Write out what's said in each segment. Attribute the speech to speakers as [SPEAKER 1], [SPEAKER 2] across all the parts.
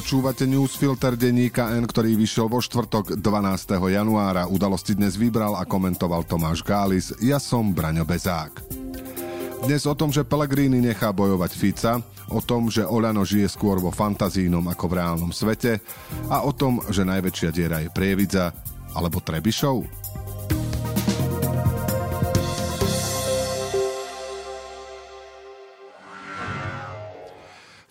[SPEAKER 1] Počúvate newsfilter denníka N, ktorý vyšiel vo štvrtok 12. januára. Udalosti dnes vybral a komentoval Tomáš Gális. Ja som Braňo Bezák. Dnes o tom, že Pellegrini nechá bojovať Fica, o tom, že Oľano žije skôr vo fantazínom ako v reálnom svete a o tom, že najväčšia diera je Prievidza alebo Trebišov.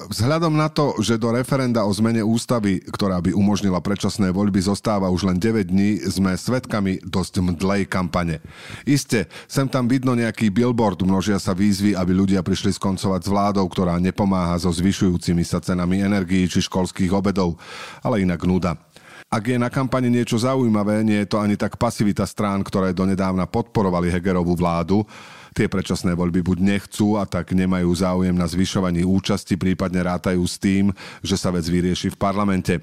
[SPEAKER 1] Vzhľadom na to, že do referenda o zmene ústavy, ktorá by umožnila predčasné voľby, zostáva už len 9 dní, sme svetkami dosť mdlej kampane. Isté, sem tam vidno nejaký billboard, množia sa výzvy, aby ľudia prišli skoncovať s vládou, ktorá nepomáha so zvyšujúcimi sa cenami energií či školských obedov, ale inak nuda. Ak je na kampani niečo zaujímavé, nie je to ani tak pasivita strán, ktoré donedávna podporovali Hegerovú vládu, Tie predčasné voľby buď nechcú a tak nemajú záujem na zvyšovaní účasti, prípadne rátajú s tým, že sa vec vyrieši v parlamente.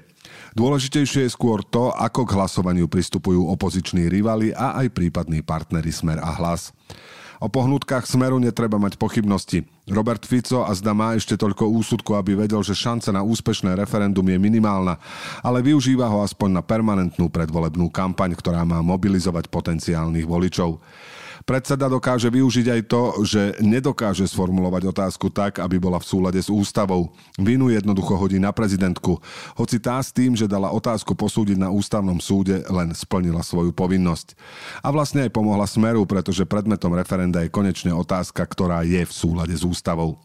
[SPEAKER 1] Dôležitejšie je skôr to, ako k hlasovaniu pristupujú opoziční rivali a aj prípadní partnery Smer a Hlas. O pohnutkách Smeru netreba mať pochybnosti. Robert Fico a zda má ešte toľko úsudku, aby vedel, že šance na úspešné referendum je minimálna, ale využíva ho aspoň na permanentnú predvolebnú kampaň, ktorá má mobilizovať potenciálnych voličov. Predseda dokáže využiť aj to, že nedokáže sformulovať otázku tak, aby bola v súlade s ústavou. Vinu jednoducho hodí na prezidentku, hoci tá s tým, že dala otázku posúdiť na ústavnom súde, len splnila svoju povinnosť. A vlastne aj pomohla Smeru, pretože predmetom referenda je konečne otázka, ktorá je v súlade s ústavou.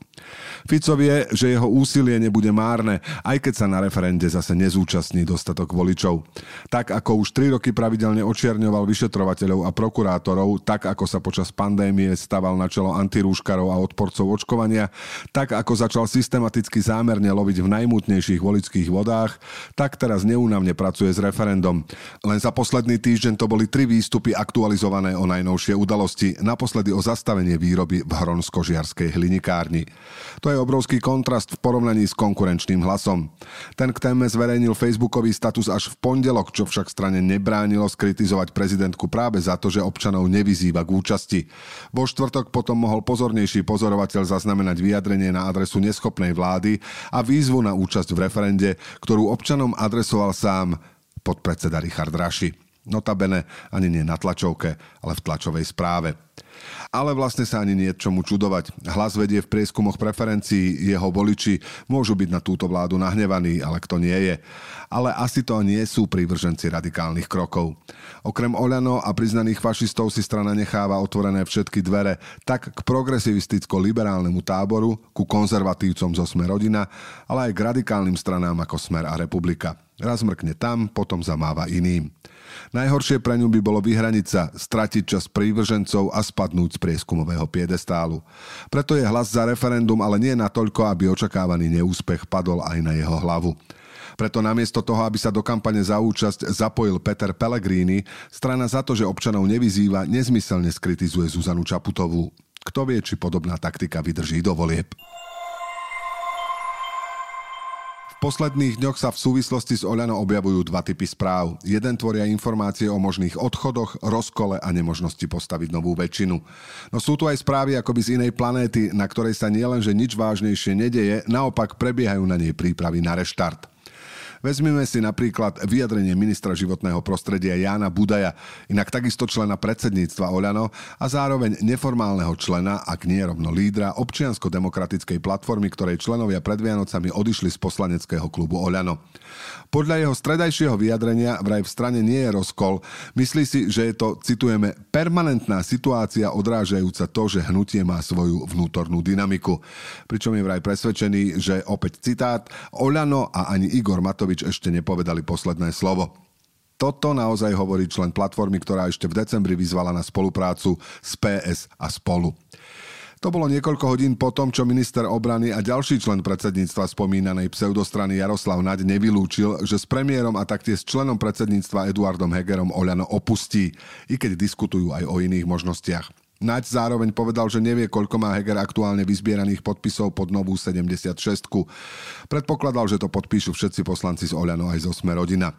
[SPEAKER 1] Fico vie, že jeho úsilie nebude márne, aj keď sa na referende zase nezúčastní dostatok voličov. Tak ako už tri roky pravidelne očierňoval vyšetrovateľov a prokurátorov, tak ako sa počas pandémie staval na čelo antirúškarov a odporcov očkovania, tak ako začal systematicky zámerne loviť v najmutnejších volických vodách, tak teraz neúnavne pracuje s referendum. Len za posledný týždeň to boli tri výstupy aktualizované o najnovšie udalosti, naposledy o zastavenie výroby v Hronsko-Žiarskej hlinikárni. To je obrovský kontrast v porovnaní s konkurenčným hlasom. Ten k téme zverejnil facebookový status až v pondelok, čo však strane nebránilo skritizovať prezidentku práve za to, že občanov nevyzýva k účasti. Vo štvrtok potom mohol pozornejší pozorovateľ zaznamenať vyjadrenie na adresu neschopnej vlády a výzvu na účasť v referende, ktorú občanom adresoval sám podpredseda Richard Raši. Notabene ani nie na tlačovke, ale v tlačovej správe. Ale vlastne sa ani nie čomu čudovať. Hlas vedie v prieskumoch preferencií, jeho voliči môžu byť na túto vládu nahnevaní, ale kto nie je. Ale asi to nie sú prívrženci radikálnych krokov. Okrem Oľano a priznaných fašistov si strana necháva otvorené všetky dvere tak k progresivisticko-liberálnemu táboru, ku konzervatívcom zo Smer rodina, ale aj k radikálnym stranám ako Smer a Republika. Raz mrkne tam, potom zamáva iným. Najhoršie pre ňu by bolo vyhraniť sa, stratiť čas prívržencov a spadnúť z prieskumového piedestálu. Preto je hlas za referendum, ale nie natoľko, aby očakávaný neúspech padol aj na jeho hlavu. Preto namiesto toho, aby sa do kampane za účasť zapojil Peter Pellegrini, strana za to, že občanov nevyzýva, nezmyselne skritizuje Zuzanu Čaputovú. Kto vie, či podobná taktika vydrží do volieb posledných dňoch sa v súvislosti s Oľano objavujú dva typy správ. Jeden tvoria informácie o možných odchodoch, rozkole a nemožnosti postaviť novú väčšinu. No sú tu aj správy akoby z inej planéty, na ktorej sa nielenže nič vážnejšie nedeje, naopak prebiehajú na nej prípravy na reštart. Vezmime si napríklad vyjadrenie ministra životného prostredia Jána Budaja, inak takisto člena predsedníctva Oľano a zároveň neformálneho člena, ak nie rovno lídra, občiansko-demokratickej platformy, ktorej členovia pred Vianocami odišli z poslaneckého klubu Oľano. Podľa jeho stredajšieho vyjadrenia vraj v strane nie je rozkol. Myslí si, že je to, citujeme, permanentná situácia odrážajúca to, že hnutie má svoju vnútornú dynamiku. Pričom je vraj presvedčený, že opäť citát, Oľano a ani Igor Matovič Matovič ešte nepovedali posledné slovo. Toto naozaj hovorí člen platformy, ktorá ešte v decembri vyzvala na spoluprácu s PS a spolu. To bolo niekoľko hodín po tom, čo minister obrany a ďalší člen predsedníctva spomínanej pseudostrany Jaroslav Naď nevylúčil, že s premiérom a taktiež členom predsedníctva Eduardom Hegerom Oľano opustí, i keď diskutujú aj o iných možnostiach. Naď zároveň povedal, že nevie, koľko má Heger aktuálne vyzbieraných podpisov pod novú 76. Predpokladal, že to podpíšu všetci poslanci z Oľano aj zo Sme rodina.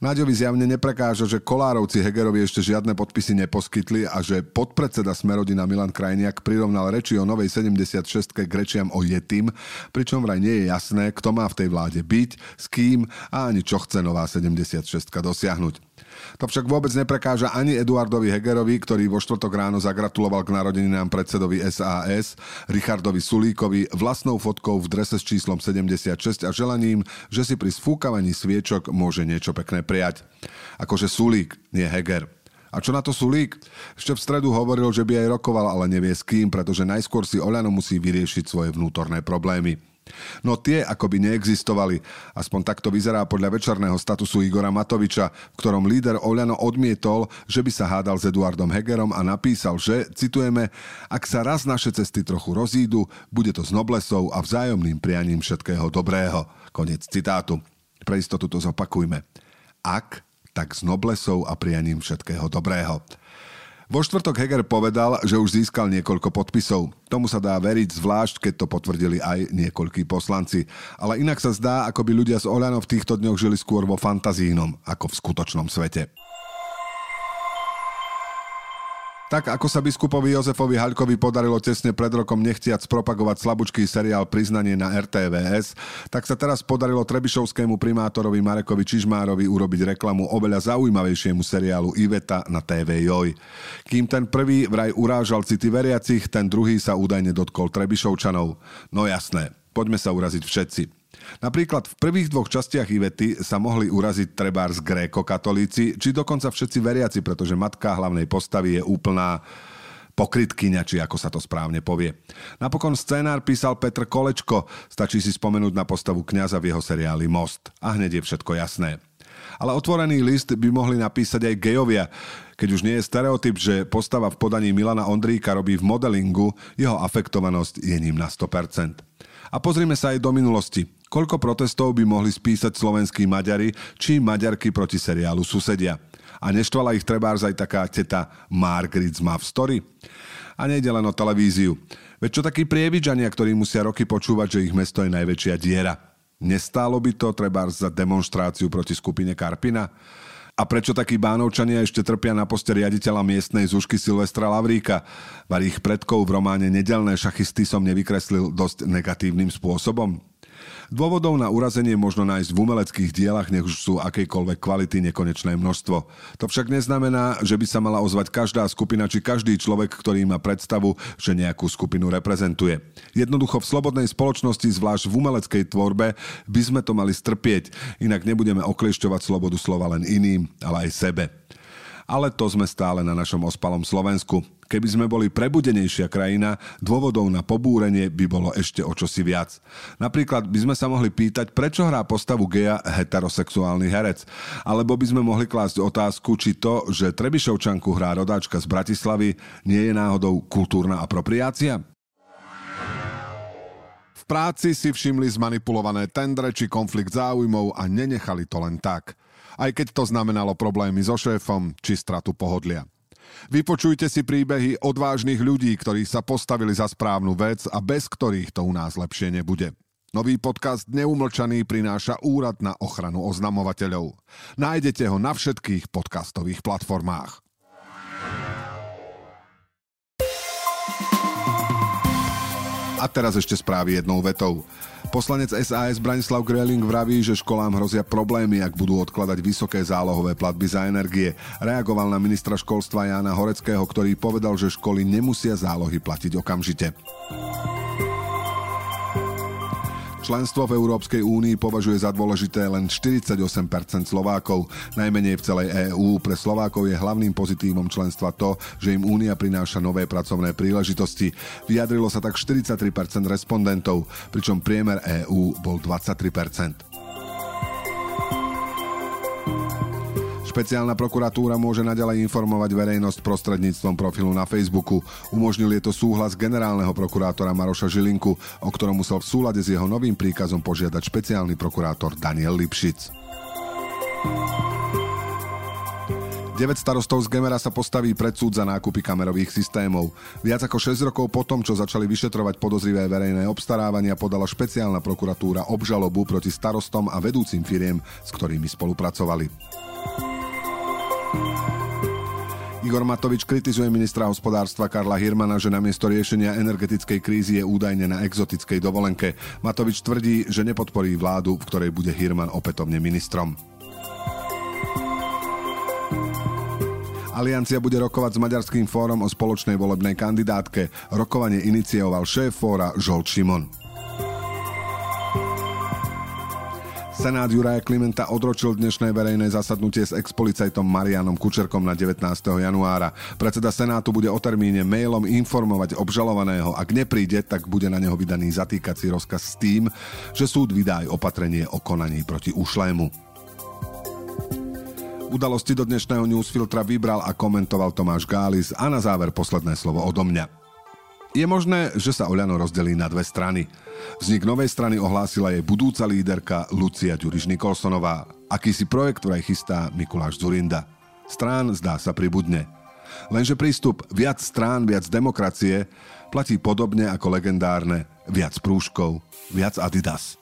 [SPEAKER 1] Náďovi zjavne neprekáža, že Kolárovci Hegerovi ešte žiadne podpisy neposkytli a že podpredseda Smerodina Milan Krajniak prirovnal reči o novej 76 k rečiam o Jetim, pričom vraj nie je jasné, kto má v tej vláde byť, s kým a ani čo chce nová 76 dosiahnuť. To však vôbec neprekáža ani Eduardovi Hegerovi, ktorý vo štvrtok ráno zagratuloval k narodeninám predsedovi SAS, Richardovi Sulíkovi, vlastnou fotkou v drese s číslom 76 a želaním, že si pri sfúkavaní sviečok môže niečo pekné prijať. Akože Sulík, nie Heger. A čo na to Sulík? Ešte v stredu hovoril, že by aj rokoval, ale nevie s kým, pretože najskôr si Oľano musí vyriešiť svoje vnútorné problémy. No tie akoby neexistovali. Aspoň takto vyzerá podľa večerného statusu Igora Matoviča, v ktorom líder Oľano odmietol, že by sa hádal s Eduardom Hegerom a napísal, že, citujeme, ak sa raz naše cesty trochu rozídu, bude to s noblesou a vzájomným prianím všetkého dobrého. Konec citátu. Pre istotu to zopakujme. Ak, tak s noblesou a prianím všetkého dobrého. Vo štvrtok Heger povedal, že už získal niekoľko podpisov. Tomu sa dá veriť, zvlášť keď to potvrdili aj niekoľkí poslanci. Ale inak sa zdá, ako by ľudia z Oľano v týchto dňoch žili skôr vo fantazínom, ako v skutočnom svete. Tak ako sa biskupovi Jozefovi Haľkovi podarilo tesne pred rokom nechtiac propagovať slabúčký seriál Priznanie na RTVS, tak sa teraz podarilo trebišovskému primátorovi Marekovi Čižmárovi urobiť reklamu oveľa zaujímavejšiemu seriálu Iveta na TV Joj. Kým ten prvý vraj urážal city veriacich, ten druhý sa údajne dotkol Trebišovčanov. No jasné, poďme sa uraziť všetci. Napríklad v prvých dvoch častiach Ivety sa mohli uraziť trebárs gréko-katolíci, či dokonca všetci veriaci, pretože matka hlavnej postavy je úplná pokrytkyňa, či ako sa to správne povie. Napokon scénár písal Petr Kolečko, stačí si spomenúť na postavu kňaza v jeho seriáli Most. A hneď je všetko jasné. Ale otvorený list by mohli napísať aj gejovia, keď už nie je stereotyp, že postava v podaní Milana Ondríka robí v modelingu, jeho afektovanosť je ním na 100%. A pozrime sa aj do minulosti. Koľko protestov by mohli spísať slovenskí Maďari či Maďarky proti seriálu Susedia? A neštvala ich trebárs aj taká teta Margaret z Mav Story? A nejde len o televíziu. Veď čo takí prievidžania, ktorí musia roky počúvať, že ich mesto je najväčšia diera? Nestálo by to trebárs za demonstráciu proti skupine Karpina? A prečo takí bánovčania ešte trpia na poste riaditeľa miestnej zušky Silvestra Lavríka? Var ich predkov v románe Nedelné šachisty som nevykreslil dosť negatívnym spôsobom? Dôvodov na urazenie možno nájsť v umeleckých dielach, nech už sú akejkoľvek kvality nekonečné množstvo. To však neznamená, že by sa mala ozvať každá skupina či každý človek, ktorý má predstavu, že nejakú skupinu reprezentuje. Jednoducho v slobodnej spoločnosti, zvlášť v umeleckej tvorbe, by sme to mali strpieť, inak nebudeme okliešťovať slobodu slova len iným, ale aj sebe ale to sme stále na našom ospalom Slovensku. Keby sme boli prebudenejšia krajina, dôvodov na pobúrenie by bolo ešte o čosi viac. Napríklad by sme sa mohli pýtať, prečo hrá postavu geja heterosexuálny herec. Alebo by sme mohli klásť otázku, či to, že Trebišovčanku hrá rodáčka z Bratislavy, nie je náhodou kultúrna apropriácia? V práci si všimli zmanipulované tendre či konflikt záujmov a nenechali to len tak aj keď to znamenalo problémy so šéfom či stratu pohodlia. Vypočujte si príbehy odvážnych ľudí, ktorí sa postavili za správnu vec a bez ktorých to u nás lepšie nebude. Nový podcast Neumlčaný prináša Úrad na ochranu oznamovateľov. Nájdete ho na všetkých podcastových platformách. A teraz ešte správy jednou vetou. Poslanec SAS Branislav Greling vraví, že školám hrozia problémy, ak budú odkladať vysoké zálohové platby za energie. Reagoval na ministra školstva Jána Horeckého, ktorý povedal, že školy nemusia zálohy platiť okamžite. Členstvo v Európskej únii považuje za dôležité len 48% Slovákov. Najmenej v celej EÚ. Pre Slovákov je hlavným pozitívom členstva to, že im únia prináša nové pracovné príležitosti. Vyjadrilo sa tak 43% respondentov, pričom priemer EÚ bol 23%. Špeciálna prokuratúra môže naďalej informovať verejnosť prostredníctvom profilu na Facebooku. Umožnil je to súhlas generálneho prokurátora Maroša Žilinku, o ktorom musel v súlade s jeho novým príkazom požiadať špeciálny prokurátor Daniel Lipšic. 9 starostov z Gemera sa postaví pred súd za nákupy kamerových systémov. Viac ako 6 rokov potom, čo začali vyšetrovať podozrivé verejné obstarávania, podala špeciálna prokuratúra obžalobu proti starostom a vedúcim firiem, s ktorými spolupracovali. Igor Matovič kritizuje ministra hospodárstva Karla Hirmana, že namiesto riešenia energetickej krízy je údajne na exotickej dovolenke. Matovič tvrdí, že nepodporí vládu, v ktorej bude Hirman opätovne ministrom. Aliancia bude rokovať s Maďarským fórom o spoločnej volebnej kandidátke. Rokovanie inicioval šéf fóra Žol Šimon. Senát Juraja Klimenta odročil dnešné verejné zasadnutie s expolicajtom Marianom Kučerkom na 19. januára. Predseda Senátu bude o termíne mailom informovať obžalovaného. Ak nepríde, tak bude na neho vydaný zatýkací rozkaz s tým, že súd vydá aj opatrenie o konaní proti ušlému. Udalosti do dnešného newsfiltra vybral a komentoval Tomáš Gális a na záver posledné slovo odo mňa. Je možné, že sa Oľano rozdelí na dve strany. Vznik novej strany ohlásila jej budúca líderka Lucia Ďuriš Nikolsonová. Akýsi projekt vraj chystá Mikuláš Zurinda. Strán zdá sa pribudne. Lenže prístup viac strán, viac demokracie platí podobne ako legendárne viac prúškov, viac Adidas.